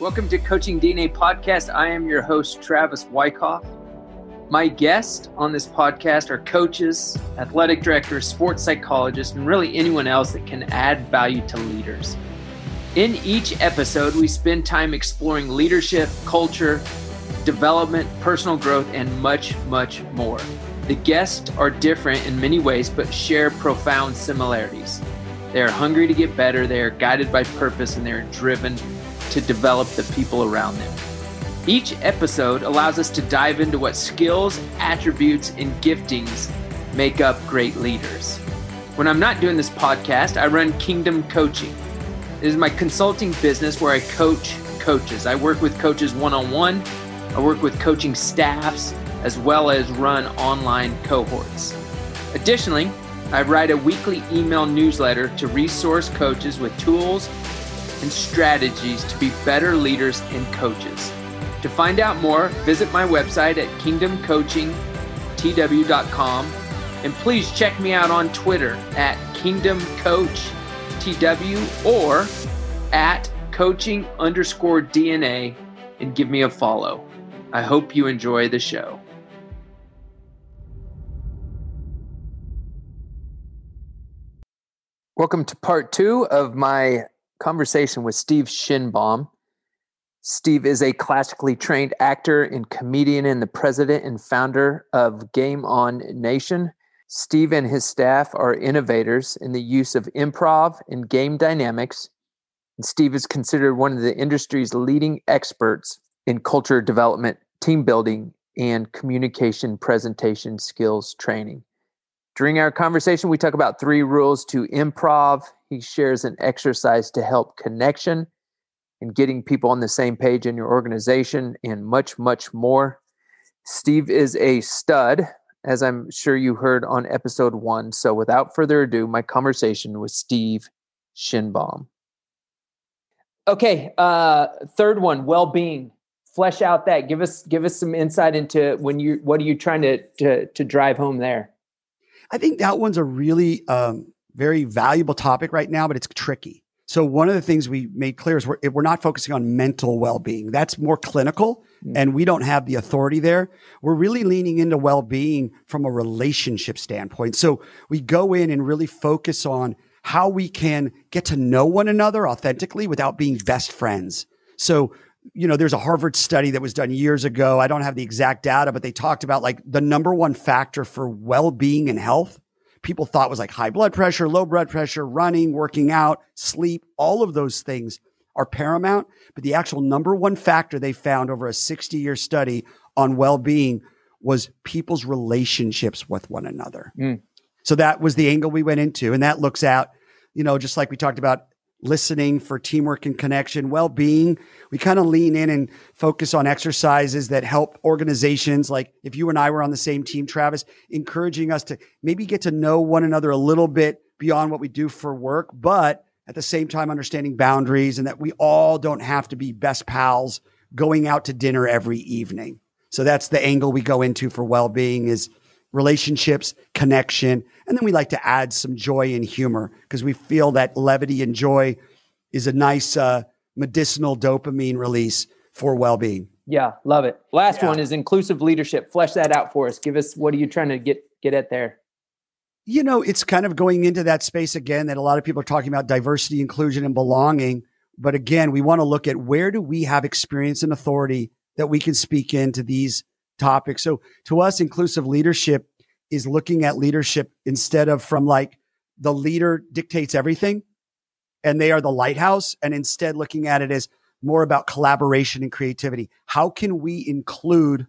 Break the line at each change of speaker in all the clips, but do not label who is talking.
Welcome to Coaching DNA Podcast. I am your host, Travis Wyckoff. My guests on this podcast are coaches, athletic directors, sports psychologists, and really anyone else that can add value to leaders. In each episode, we spend time exploring leadership, culture, development, personal growth, and much, much more. The guests are different in many ways, but share profound similarities. They are hungry to get better, they are guided by purpose, and they are driven to develop the people around them. Each episode allows us to dive into what skills, attributes, and giftings make up great leaders. When I'm not doing this podcast, I run Kingdom Coaching. It is my consulting business where I coach coaches. I work with coaches one on one, I work with coaching staffs, as well as run online cohorts. Additionally, I write a weekly email newsletter to resource coaches with tools and strategies to be better leaders and coaches. To find out more, visit my website at kingdomcoachingtw.com and please check me out on Twitter at kingdomcoachtw or at coaching underscore DNA and give me a follow. I hope you enjoy the show. Welcome to part two of my conversation with Steve Shinbaum. Steve is a classically trained actor and comedian and the president and founder of Game On Nation. Steve and his staff are innovators in the use of improv and game dynamics. And Steve is considered one of the industry's leading experts in culture development, team building, and communication presentation skills training. During our conversation, we talk about three rules to improv he shares an exercise to help connection and getting people on the same page in your organization and much, much more. Steve is a stud, as I'm sure you heard on episode one. So without further ado, my conversation with Steve Shinbaum. Okay, uh, third one, well-being. Flesh out that. Give us give us some insight into when you what are you trying to to, to drive home there.
I think that one's a really um, very valuable topic right now, but it's tricky. So one of the things we made clear is we're, we're not focusing on mental well-being. That's more clinical mm-hmm. and we don't have the authority there. We're really leaning into well-being from a relationship standpoint. So we go in and really focus on how we can get to know one another authentically without being best friends. So, you know, there's a Harvard study that was done years ago. I don't have the exact data, but they talked about like the number one factor for well-being and health people thought was like high blood pressure, low blood pressure, running, working out, sleep, all of those things are paramount. But the actual number one factor they found over a 60 year study on well being was people's relationships with one another. Mm. So that was the angle we went into. And that looks at, you know, just like we talked about listening for teamwork and connection, well being. We kind of lean in and focus on exercises that help organizations. Like if you and I were on the same team, Travis, encouraging us to maybe get to know one another a little bit beyond what we do for work, but at the same time, understanding boundaries and that we all don't have to be best pals going out to dinner every evening. So that's the angle we go into for well being is relationships, connection, and then we like to add some joy and humor because we feel that levity and joy is a nice uh, medicinal dopamine release for well-being.
Yeah, love it. Last yeah. one is inclusive leadership. Flesh that out for us. Give us what are you trying to get get at there?
You know, it's kind of going into that space again that a lot of people are talking about diversity, inclusion, and belonging. But again, we want to look at where do we have experience and authority that we can speak into these topics. So to us, inclusive leadership is looking at leadership instead of from like the leader dictates everything and they are the lighthouse and instead looking at it as more about collaboration and creativity. How can we include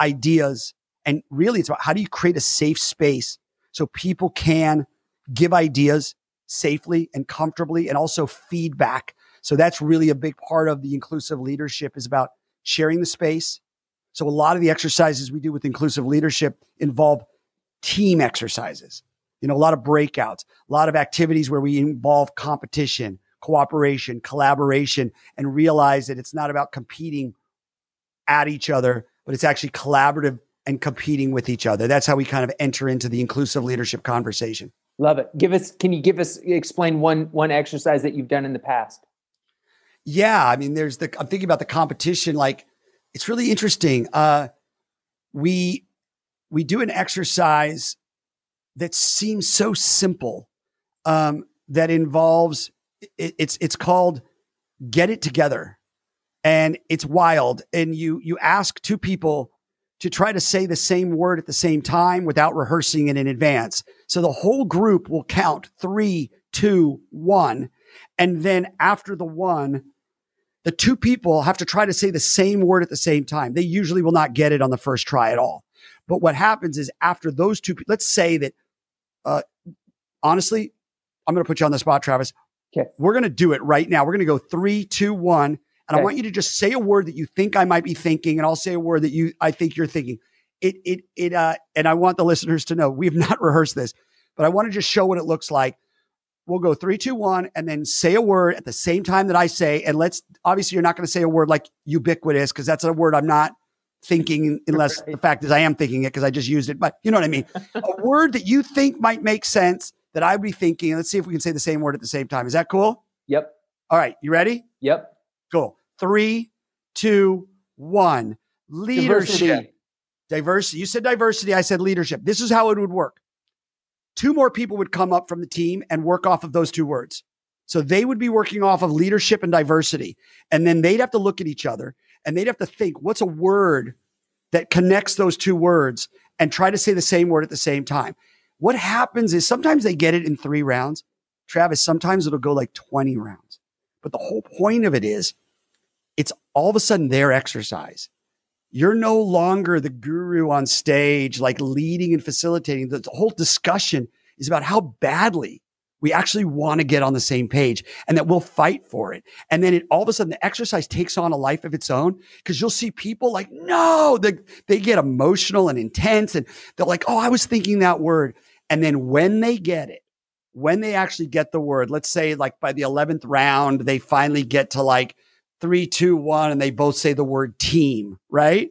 ideas? And really it's about how do you create a safe space so people can give ideas safely and comfortably and also feedback. So that's really a big part of the inclusive leadership is about sharing the space. So a lot of the exercises we do with inclusive leadership involve team exercises, you know, a lot of breakouts, a lot of activities where we involve competition, cooperation, collaboration, and realize that it's not about competing at each other, but it's actually collaborative and competing with each other. That's how we kind of enter into the inclusive leadership conversation.
Love it. Give us, can you give us, explain one, one exercise that you've done in the past?
Yeah, I mean, there's the. I'm thinking about the competition. Like, it's really interesting. Uh, we we do an exercise that seems so simple um, that involves it, it's it's called get it together. And it's wild. And you you ask two people to try to say the same word at the same time without rehearsing it in advance. So the whole group will count three two one. And then after the one the two people have to try to say the same word at the same time they usually will not get it on the first try at all but what happens is after those two let's say that uh, honestly i'm going to put you on the spot travis
Okay.
We're going to do it right now. We're going to go three, two, one. And
Okay.
I want you to just say a word that you think I might be thinking, and I'll say a word that you I think you're thinking. It it it uh and I want the listeners to know we've not rehearsed this, but I want to just show what it looks like. We'll go three, two, one, and then say a word at the same time that I say. And let's obviously you're not going to say a word like ubiquitous because that's a word I'm not thinking unless
Right.
the fact is I am thinking it because I just used it. But you know what I mean? a word that you think might make sense that I would be thinking. Let's see if we can say the same word at the same time. Is that cool?
Yep.
All right, you ready?
Yep.
Cool. Three, two, one. Leadership.
Diversity.
Diversity. You said diversity. I said leadership. This is how it would work. Two more people would come up from the team and work off of those two words. So they would be working off of leadership and diversity. And then they'd have to look at each other and they'd have to think what's a word that connects those two words and try to say the same word at the same time. What happens is sometimes they get it in three rounds. Travis, sometimes it'll go like 20 rounds. But the whole point of it is it's all of a sudden their exercise. You're no longer the guru on stage, like leading and facilitating. The, whole discussion is about how badly we actually want to get on the same page and that we'll fight for it. And then it all of a sudden the exercise takes on a life of its own because you'll see people like, no, they, they get emotional and intense and they're like, oh, I was thinking that word. And then when they get it, when they actually get the word, let's say like by the 11th round, they finally get to like three, two, one, and they both say the word team, right?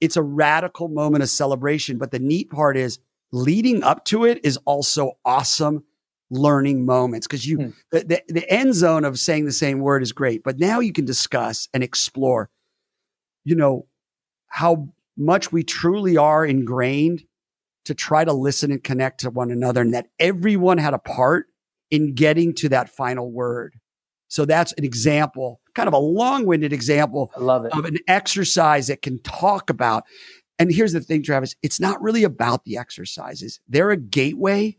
It's a radical moment of celebration. But the neat part is leading up to it is also awesome learning moments because you,
Hmm.
the, the, the end zone of saying the same word is great, but now you can discuss and explore, you know, how much we truly are ingrained to try to listen and connect to one another and that everyone had a part in getting to that final word. So that's an example, kind of a long winded example
I love it.
of an exercise that can talk about. And here's the thing, Travis, it's not really about the exercises. They're a gateway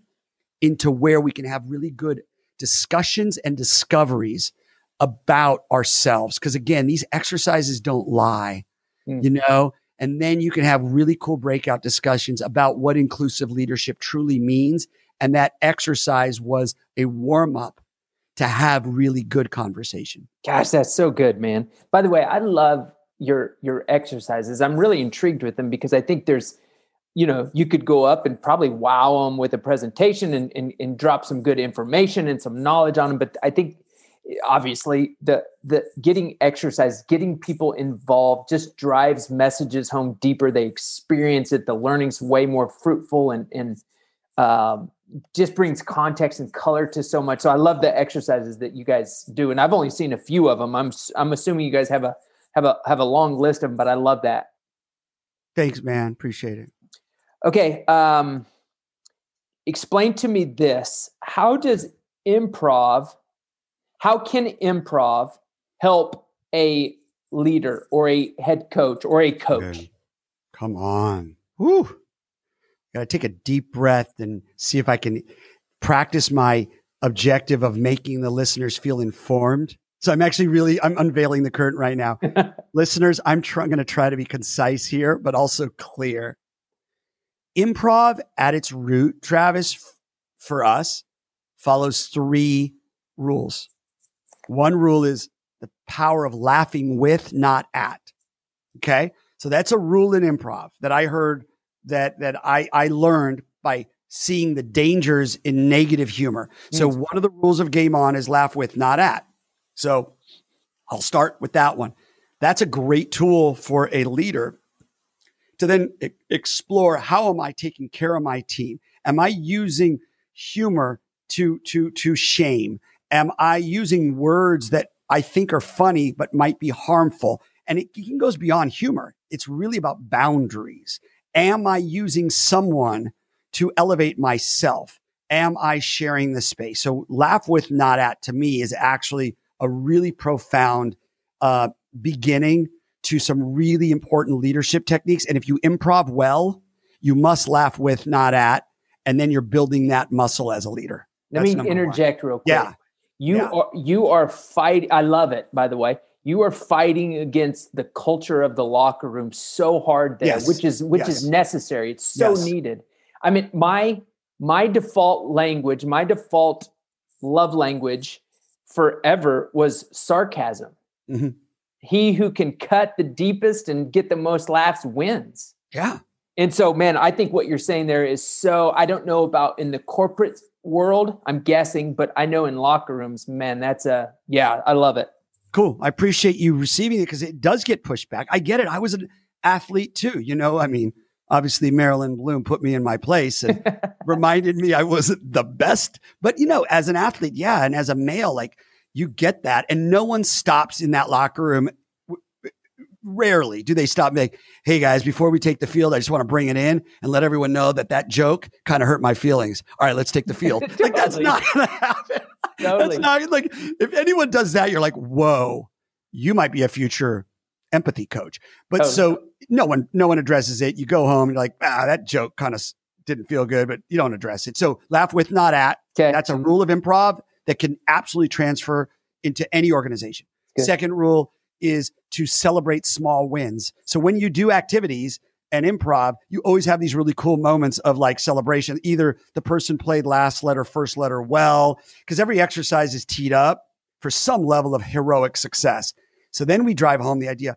into where we can have really good discussions and discoveries about ourselves. Cause again, these exercises don't lie,
Mm.
you know, and then you can have really cool breakout discussions about what inclusive leadership truly means. And that exercise was a warm up to have really good conversation.
Gosh, that's so good, man. By the way, I love your your exercises. I'm really intrigued with them because I think there's, you know, you could go up and probably wow them with a presentation and and, and drop some good information and some knowledge on them. But I think obviously the the getting exercise, getting people involved just drives messages home deeper. They experience it. The learning's way more fruitful and and um, just brings context and color to so much. So I love the exercises that you guys do, and I've only seen a few of them. I'm I'm assuming you guys have a have a have a long list of them, but I love that.
Thanks, man. Appreciate it.
Okay, um, explain to me this: How does improv? How can improv help a leader or a head coach or a coach?
Good. Come on. Whew. Got to take a deep breath and see if I can practice my objective of making the listeners feel informed. So I'm actually really I'm unveiling the curtain right now. listeners, I'm try- going to try to be concise here, but also clear. Improv at its root, Travis, f- for us, follows three rules. One rule is the power of laughing with, not at. Okay. So that's a rule in improv that I heard that, that I, I learned by seeing the dangers in negative humor. So
Mm.
one of the rules of game on is laugh with, not at. So I'll start with that one. That's a great tool for a leader to then e- explore how am I taking care of my team? Am I using humor to, to, to shame? Am I using words that I think are funny, but might be harmful. And it even goes beyond humor. It's really about boundaries. Am I using someone to elevate myself? Am I sharing the space? So laugh with, not at to me is actually a really profound uh, beginning to some really important leadership techniques. And if you improv well, you must laugh with, not at, and then you're building that muscle as a leader.
Let That's me interject one. real quick.
Yeah.
You
yeah.
are you are fighting. I love it. By the way, you are fighting against the culture of the locker room so hard there, yes. which is which yes. is necessary. It's so yes. needed. I mean, my my default language, my default love language forever was sarcasm. Mm-hmm. He who can cut the deepest and get the most laughs wins.
Yeah.
And so, man, I think what you're saying there is so. I don't know about in the corporate world, I'm guessing, but I know in locker rooms, man, that's a, yeah, I love it.
Cool. I appreciate you receiving it because it does get pushed back. I get it. I was an athlete too. You know, I mean, obviously Marilyn Bloom put me in my place and reminded me I wasn't the best. But you know, as an athlete, yeah, and as a male, like you get that, and no one stops in that locker room. Rarely do they stop. Like, hey guys, before we take the field, I just want to bring it in and let everyone know that that joke kind of hurt my feelings. All right, let's take the field. totally. Like that's not going to happen. Totally. That's not like if anyone does that, you're like, whoa, you might be a future empathy coach. But totally. so no one, no one addresses it. You go home, you're like, ah, that joke kind of didn't feel good, but you don't address it. So laugh with, not at. Okay. That's a rule of improv that can absolutely transfer into any organization. Good. Second rule is to celebrate small wins. So when you do activities and improv, you always have these really cool moments of like celebration. Either the person played last letter, first letter well, because every exercise is teed up for some level of heroic success. So then we drive home the idea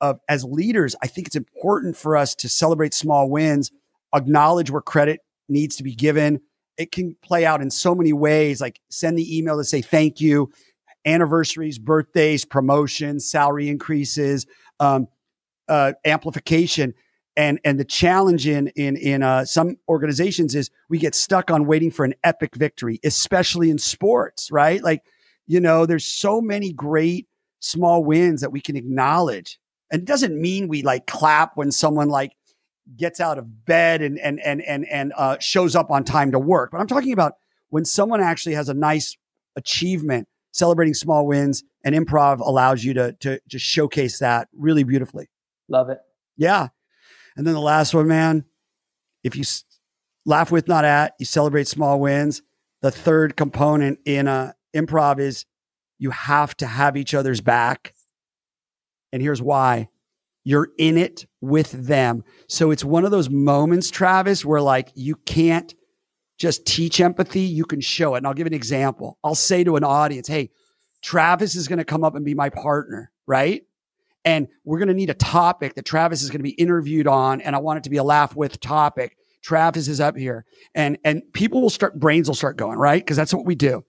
of as leaders, I think it's important for us to celebrate small wins, acknowledge where credit needs to be given. It can play out in so many ways, like send the email to say thank you, anniversaries, birthdays, promotions, salary increases, um, uh, amplification. And, and the challenge in, in, in uh, some organizations is we get stuck on waiting for an epic victory, especially in sports, right? Like, you know, there's so many great small wins that we can acknowledge. And it doesn't mean we like clap when someone like gets out of bed and and and and and uh, shows up on time to work. But I'm talking about when someone actually has a nice achievement, celebrating small wins, and improv allows you to to just showcase that really beautifully.
Love it.
Yeah. And then the last one, man, if you s- laugh with, not at, you celebrate small wins. The third component in uh, improv is you have to have each other's back. And here's why you're in it with them. So it's one of those moments, Travis, where like you can't just teach empathy, you can show it. And I'll give an example. I'll say to an audience, Hey, Travis is going to come up and be my partner, right? And we're going to need a topic that Travis is going to be interviewed on. And I want it to be a laugh with topic. Travis is up here and, and people will start, brains will start going, right? Cause that's what we do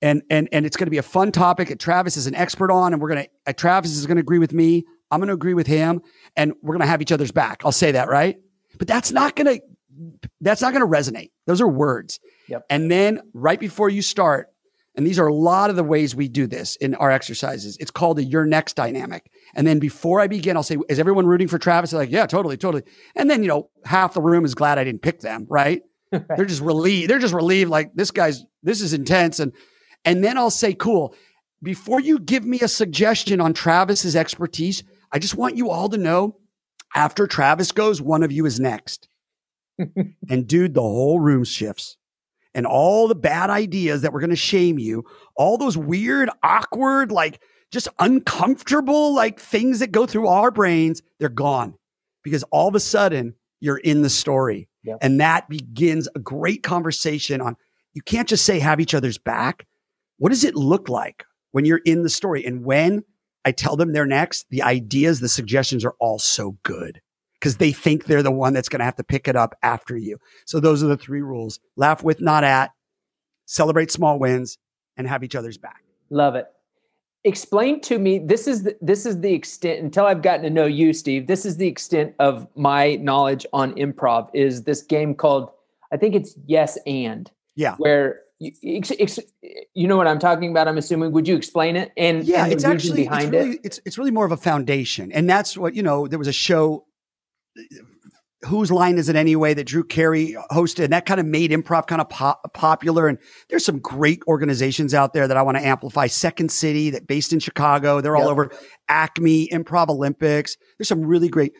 and and and it's going to be a fun topic that Travis is an expert on, and we're going to uh, Travis is going to agree with me. I'm going to agree with him, and we're going to have each other's back. I'll say that right, but that's not going to that's not going to resonate. Those are words.
Yep.
And then right before you start, and these are a lot of the ways we do this in our exercises. It's called a your next dynamic. And then before I begin, I'll say, is everyone rooting for Travis? They're like, yeah, totally, totally. And then, you know, half the room is glad I didn't pick them, right? They're just relieved. They're just relieved. Like this guy's, this is intense. And and then I'll say, cool. Before you give me a suggestion on Travis's expertise, I just want you all to know after Travis goes, one of you is next. and dude, the whole room shifts. And all the bad ideas that were going to shame you, all those weird, awkward, like just uncomfortable, like things that go through our brains, they're gone because all of a sudden you're in the story. Yep. And that begins a great conversation on you can't just say have each other's back. What does it look like when you're in the story? And when I tell them they're next, the ideas, the suggestions are all so good because they think they're the one that's going to have to pick it up after you. So those are the three rules laugh with, not at, celebrate small wins, and have each other's back.
Love it. Explain to me this is the, this is the extent until I've gotten to know you Steve this is the extent of my knowledge on improv is this game called I think it's yes and
yeah
where you, you know what I'm talking about. I'm assuming. Would you explain it? And
yeah,
and
it's actually
behind
it's really,
it.
It's it's really more of a foundation, and that's what you know. There was a show. Whose line is it anyway? That Drew Carey hosted, and that kind of made improv kind of pop, popular. And there's some great organizations out there that I want to amplify. Second City, that based in Chicago, they're all over. Acme, Improv Olympics. There's some really great.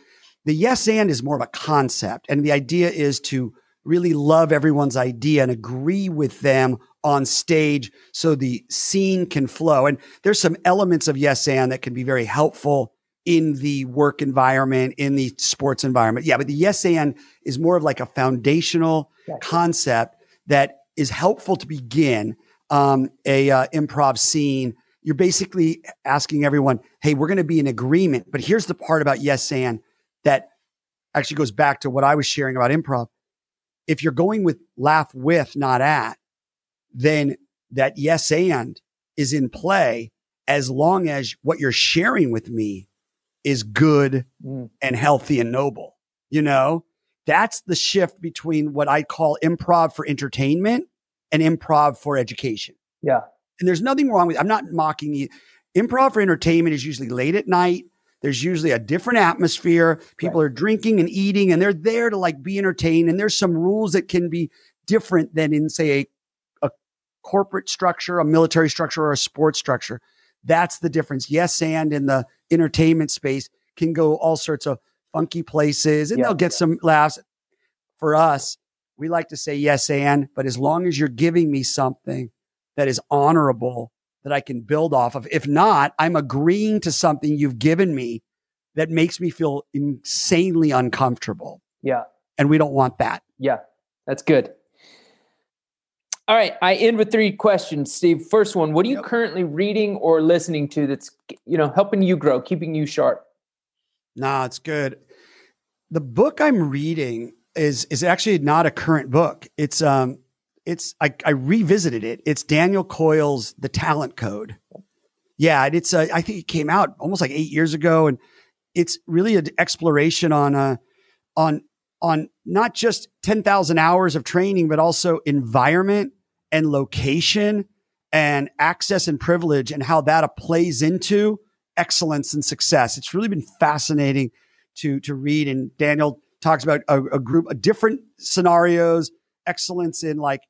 The yes and is more of a concept, and the idea is to really love everyone's idea and agree with them on stage so the scene can flow. And there's some elements of yes and that can be very helpful in the work environment, in the sports environment. Yeah, but the yes and is more of like a foundational concept that is helpful to begin um, a uh, improv scene. You're basically asking everyone, "Hey, we're going to be in agreement." But here's the part about yes and that actually goes back to what I was sharing about improv. If you're going with laugh with, not at, then that yes and is in play as long as what you're sharing with me is good
Mm.
and healthy and noble. You know, that's the shift between what I call improv for entertainment and improv for education.
Yeah.
And there's nothing wrong with I'm not mocking you. Improv for entertainment is usually late at night. There's usually a different atmosphere. People are drinking and eating and they're there to like be entertained. And there's some rules that can be different than in, say, a, a corporate structure, a military structure, or a sports structure. That's the difference. Yes, and in the entertainment space can go all sorts of funky places and
Yeah.
they'll get some laughs. For us, we like to say yes, and, but as long as you're giving me something that is honorable that I can build off of. If not, I'm agreeing to something you've given me that makes me feel insanely uncomfortable.
Yeah.
And we don't want that.
Yeah. That's good. All right. I end with three questions, Steve. First one, what are you
Yep.
currently reading or listening to that's, you know, helping you grow, keeping you sharp?
Nah, it's good. The book I'm reading is is actually not a current book. It's um it's I, I revisited it. It's Daniel Coyle's The Talent Code. Yeah, and it's uh, I think it came out almost like eight years ago, and it's really an exploration on uh on on not just ten thousand hours of training, but also environment and location and access and privilege, and how that plays into excellence and success. It's really been fascinating to to read. And Daniel talks about a, a group of different scenarios, excellence in like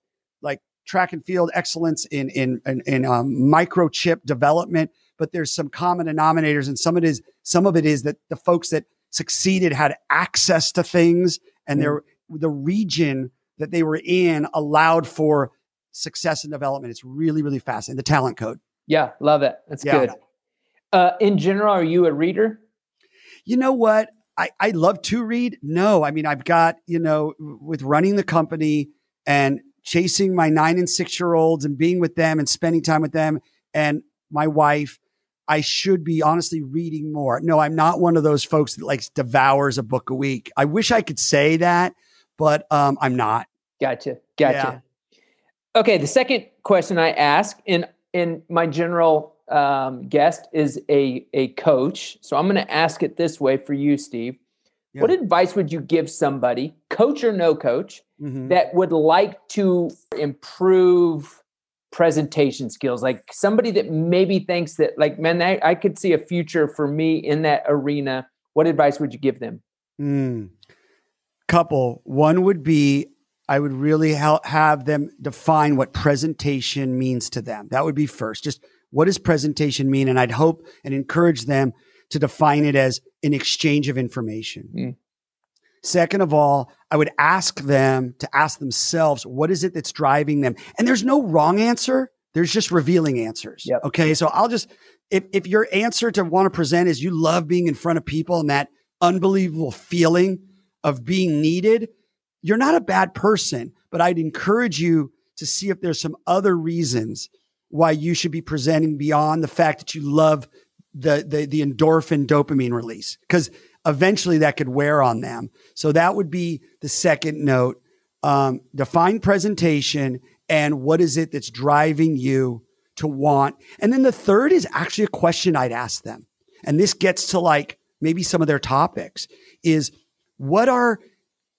like track and field, excellence in in in, in um, microchip development. But there's some common denominators, and some of it is some of it is that the folks that succeeded had access to things, and their the region that they were in allowed for success and development. It's really really fascinating. The talent code.
Yeah. Love it. That's
Yeah.
good. Uh, in general, are you a reader?
you know what? I, I love to read. No, I mean, I've got, you know, with running the company and chasing my nine and six year olds and being with them and spending time with them and my wife, I should be honestly reading more. No, I'm not one of those folks that like devours a book a week. I wish I could say that, but um, I'm not.
Gotcha. Gotcha. Okay. The second question I ask in in my general um, guest is a a coach. So I'm going to ask it this way for you, Steve.
Yeah.
What advice would you give somebody, coach or no coach,
Mhm.
that would like to improve presentation skills? Like somebody that maybe thinks that, like, man, I, I could see a future for me in that arena. What advice would you give them?
Mm. Couple. One would be I would really help have them define what presentation means to them. That would be first. Just what does presentation mean? And I'd hope and encourage them to define it as an exchange of information.
Mm.
Second of all, I would ask them to ask themselves, what is it that's driving them? And there's no wrong answer. There's just revealing answers.
Yep.
Okay. So I'll just, if, if your answer to want to present is you love being in front of people and that unbelievable feeling of being needed, you're not a bad person, but I'd encourage you to see if there's some other reasons why you should be presenting beyond the fact that you love the, the, the endorphin dopamine release. Cause eventually that could wear on them. So that would be the second note. Um, define presentation and what is it that's driving you to want. And then the third is actually a question I'd ask them. And this gets to like maybe some of their topics is what are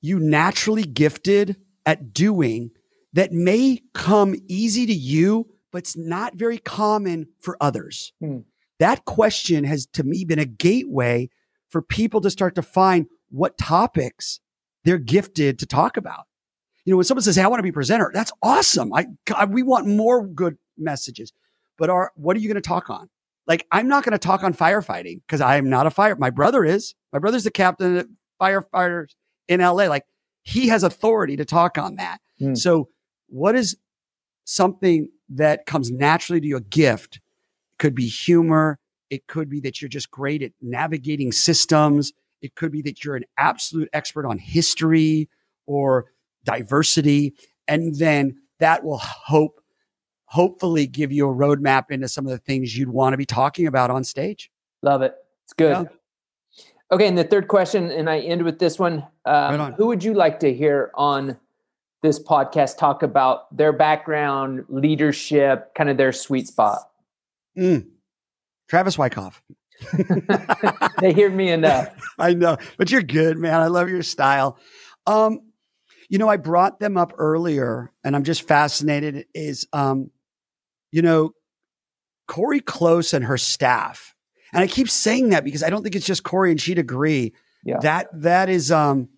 you naturally gifted at doing that may come easy to you, but it's not very common for others? Hmm. That question has to me been a gateway for people to start to find what topics they're gifted to talk about. You know, when someone says, Hey, I want to be presenter, that's awesome. I, God, we want more good messages, but are, what are you going to talk on? Like, I'm not going to talk on firefighting because I am not a fire. My brother is. My brother's the captain of firefighters in LA. Like, he has authority to talk on that. Mm. So, what is something that comes naturally to you? A gift it could be humor. It could be that you're just great at navigating systems. It could be that you're an absolute expert on history or diversity. And then that will hope, hopefully give you a roadmap into some of the things you'd want to be talking about on stage.
Love it. It's good. Okay. And the third question, and I end with this one. Um, right who would you like to hear on this podcast talk about their background, leadership, kind of their sweet spot?
Mm. Travis Wyckoff.
they hear me enough.
I know, but you're good, man. I love your style. Um, you know, I brought them up earlier, and I'm just fascinated. Is um, you know, Cori Close and her staff, and I keep saying that because I don't think it's just Cori and she'd agree. Yeah. That that is um,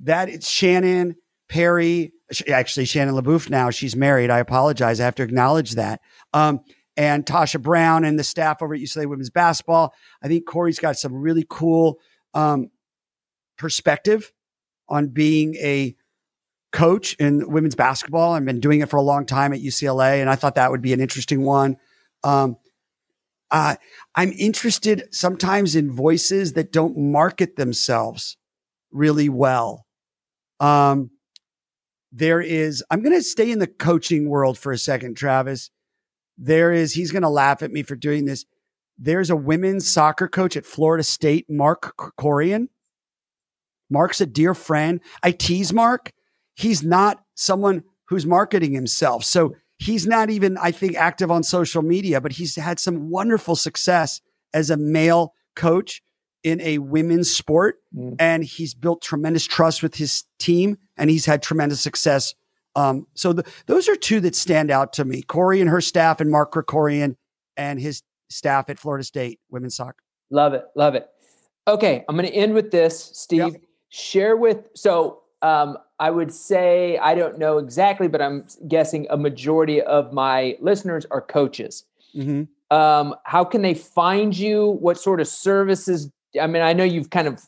that it's Shannon Perry. Actually, Shannon LeBeauf. Now she's married. I apologize. I have to acknowledge that. Um, and Tasha Brown and the staff over at UCLA Women's Basketball. I think Cori's got some really cool um, perspective on being a coach in women's basketball. I've been doing it for a long time at UCLA, and I thought that would be an interesting one. Um, uh, I'm interested sometimes in voices that don't market themselves really well. Um, there is, I'm going to stay in the coaching world for a second, Travis. There is, he's going to laugh at me for doing this. There's a women's soccer coach at Florida State, Mark Krikorian. Mark's a dear friend. I tease Mark he's not someone who's marketing himself. So he's not even, I think, active on social media, but he's had some wonderful success as a male coach in a women's sport. Mm. And he's built tremendous trust with his team and he's had tremendous success. Um, so the, those are two that stand out to me Cori and her staff, and Mark Krikorian and his staff at Florida State women's soccer.
Love it. Love it. Okay. I'm going to end with this, Steve. Yep. Share with, so um, I would say, I don't know exactly, but I'm guessing a majority of my listeners are coaches. Mm-hmm. Um, how can they find you? What sort of services? I mean, I know you've kind of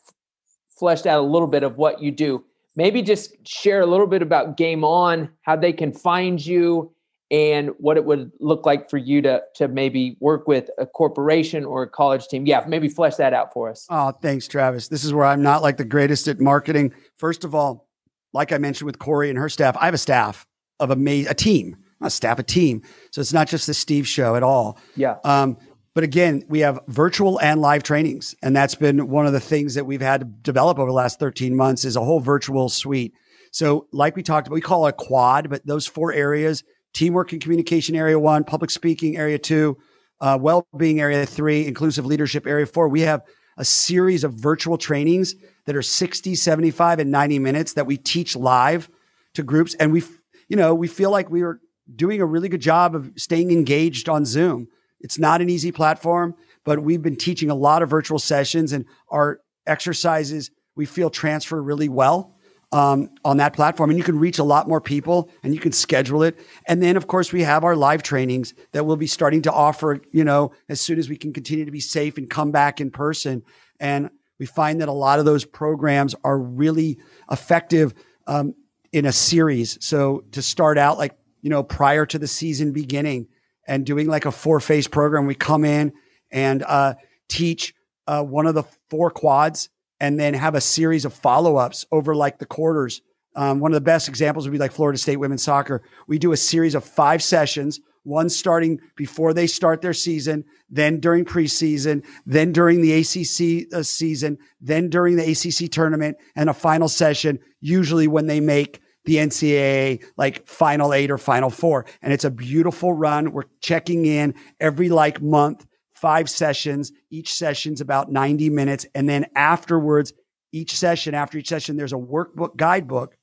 fleshed out a little bit of what you do. Maybe just share a little bit about Game On, how they can find you, and what it would look like for you to to maybe work with a corporation or a college team. Yeah, maybe flesh that out for us.
Oh, thanks, Travis. This is where I'm not like the greatest at marketing. First of all, like I mentioned with Cori and her staff, I have a staff of a, a team, not a staff, a team. So it's not just the Steve show at all.
Yeah.
Um, but again, we have virtual and live trainings. And that's been one of the things that we've had to develop over the last 13 months is a whole virtual suite. So like we talked about, we call it a quad, but those four areas, teamwork and communication area one, public speaking area two, uh, well-being area three, inclusive leadership area four. We have a series of virtual trainings that are 60, 75, and 90 minutes that we teach live to groups. And we, you know, we feel like we are doing a really good job of staying engaged on Zoom. It's not an easy platform, but we've been teaching a lot of virtual sessions and our exercises we feel transfer really well um, on that platform. And you can reach a lot more people and you can schedule it. And then, of course, we have our live trainings that we'll be starting to offer, you know, as soon as we can continue to be safe and come back in person. And we find that a lot of those programs are really effective um, in a series. So to start out, like, you know, prior to the season beginning and doing like a four phase program, we come in and uh, teach uh, one of the four quads and then have a series of follow ups over like the quarters. Um, one of the best examples would be like Florida State women's soccer. We do a series of five sessions one starting before they start their season, then during preseason, then during the ACC uh, season, then during the ACC tournament, and a final session, usually when they make the NCAA like final eight or final four. And it's a beautiful run. We're checking in every like month, five sessions. Each session's about 90 minutes. And then afterwards, each session, after each session, there's a workbook guidebook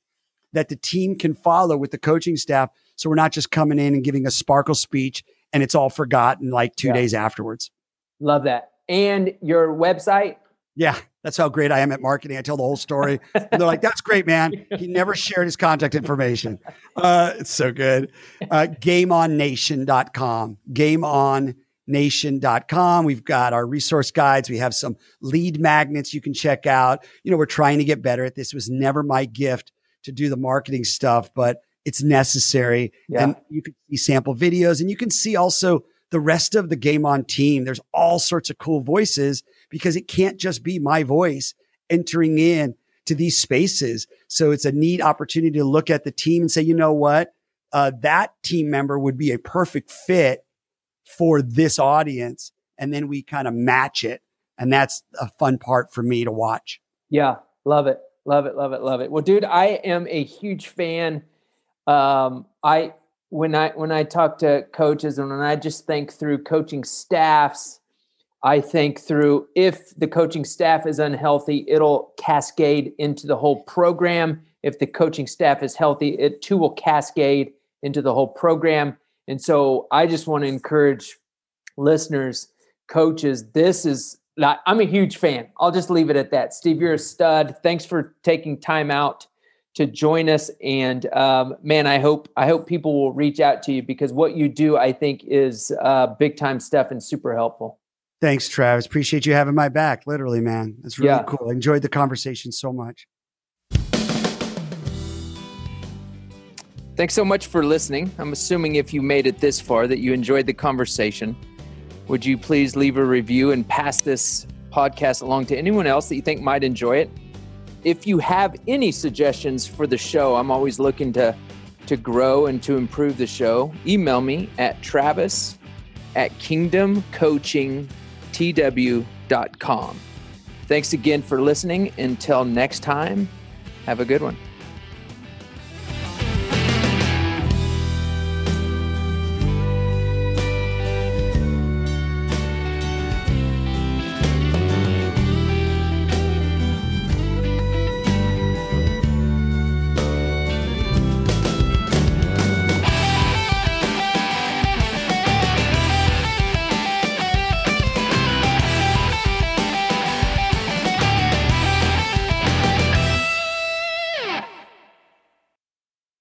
that the team can follow with the coaching staff. So we're not just coming in and giving a sparkle speech and it's all forgotten like two yeah. days afterwards.
Love that. And your website?
Yeah, that's how great I am at marketing. I tell the whole story. And they're like, that's great, man. He never shared his contact information. Uh, it's so good. Uh, GameOnNation.com. GameOnNation.com. We've got our resource guides. We have some lead magnets you can check out. You know, we're trying to get better at this. It was never my gift to do the marketing stuff, but it's necessary. Yeah. And you can see sample videos and you can see also the rest of the game on team. There's all sorts of cool voices because it can't just be my voice entering in to these spaces. So it's a neat opportunity to look at the team and say, you know what? Uh, that team member would be a perfect fit for this audience. And then we kind of match it. And that's a fun part for me to watch.
Yeah. Love it. Love it. Love it. Love it. Well, dude, I am a huge fan. Um, I, when I when I talk to coaches and when I just think through coaching staffs, I think through if the coaching staff is unhealthy, it'll cascade into the whole program. If the coaching staff is healthy, it too will cascade into the whole program. And so I just want to encourage listeners, coaches, this is not, I'm a huge fan. I'll just leave it at that. Steve, you're a stud. Thanks for taking time out to join us. And um, man, I hope I hope people will reach out to you because what you do, I think, is uh, big time stuff and super helpful.
Thanks, Travis. Appreciate you having my back. Literally, man, it's really yeah. cool. I enjoyed the conversation so much.
Thanks so much for listening. I'm assuming if you made it this far that you enjoyed the conversation. Would you please leave a review and pass this podcast along to anyone else that you think might enjoy it? if you have any suggestions for the show, I'm always looking to to grow and to improve the show. Email me at travis at kingdomcoachingtw.com. Thanks again for listening. Until next time, have a good one.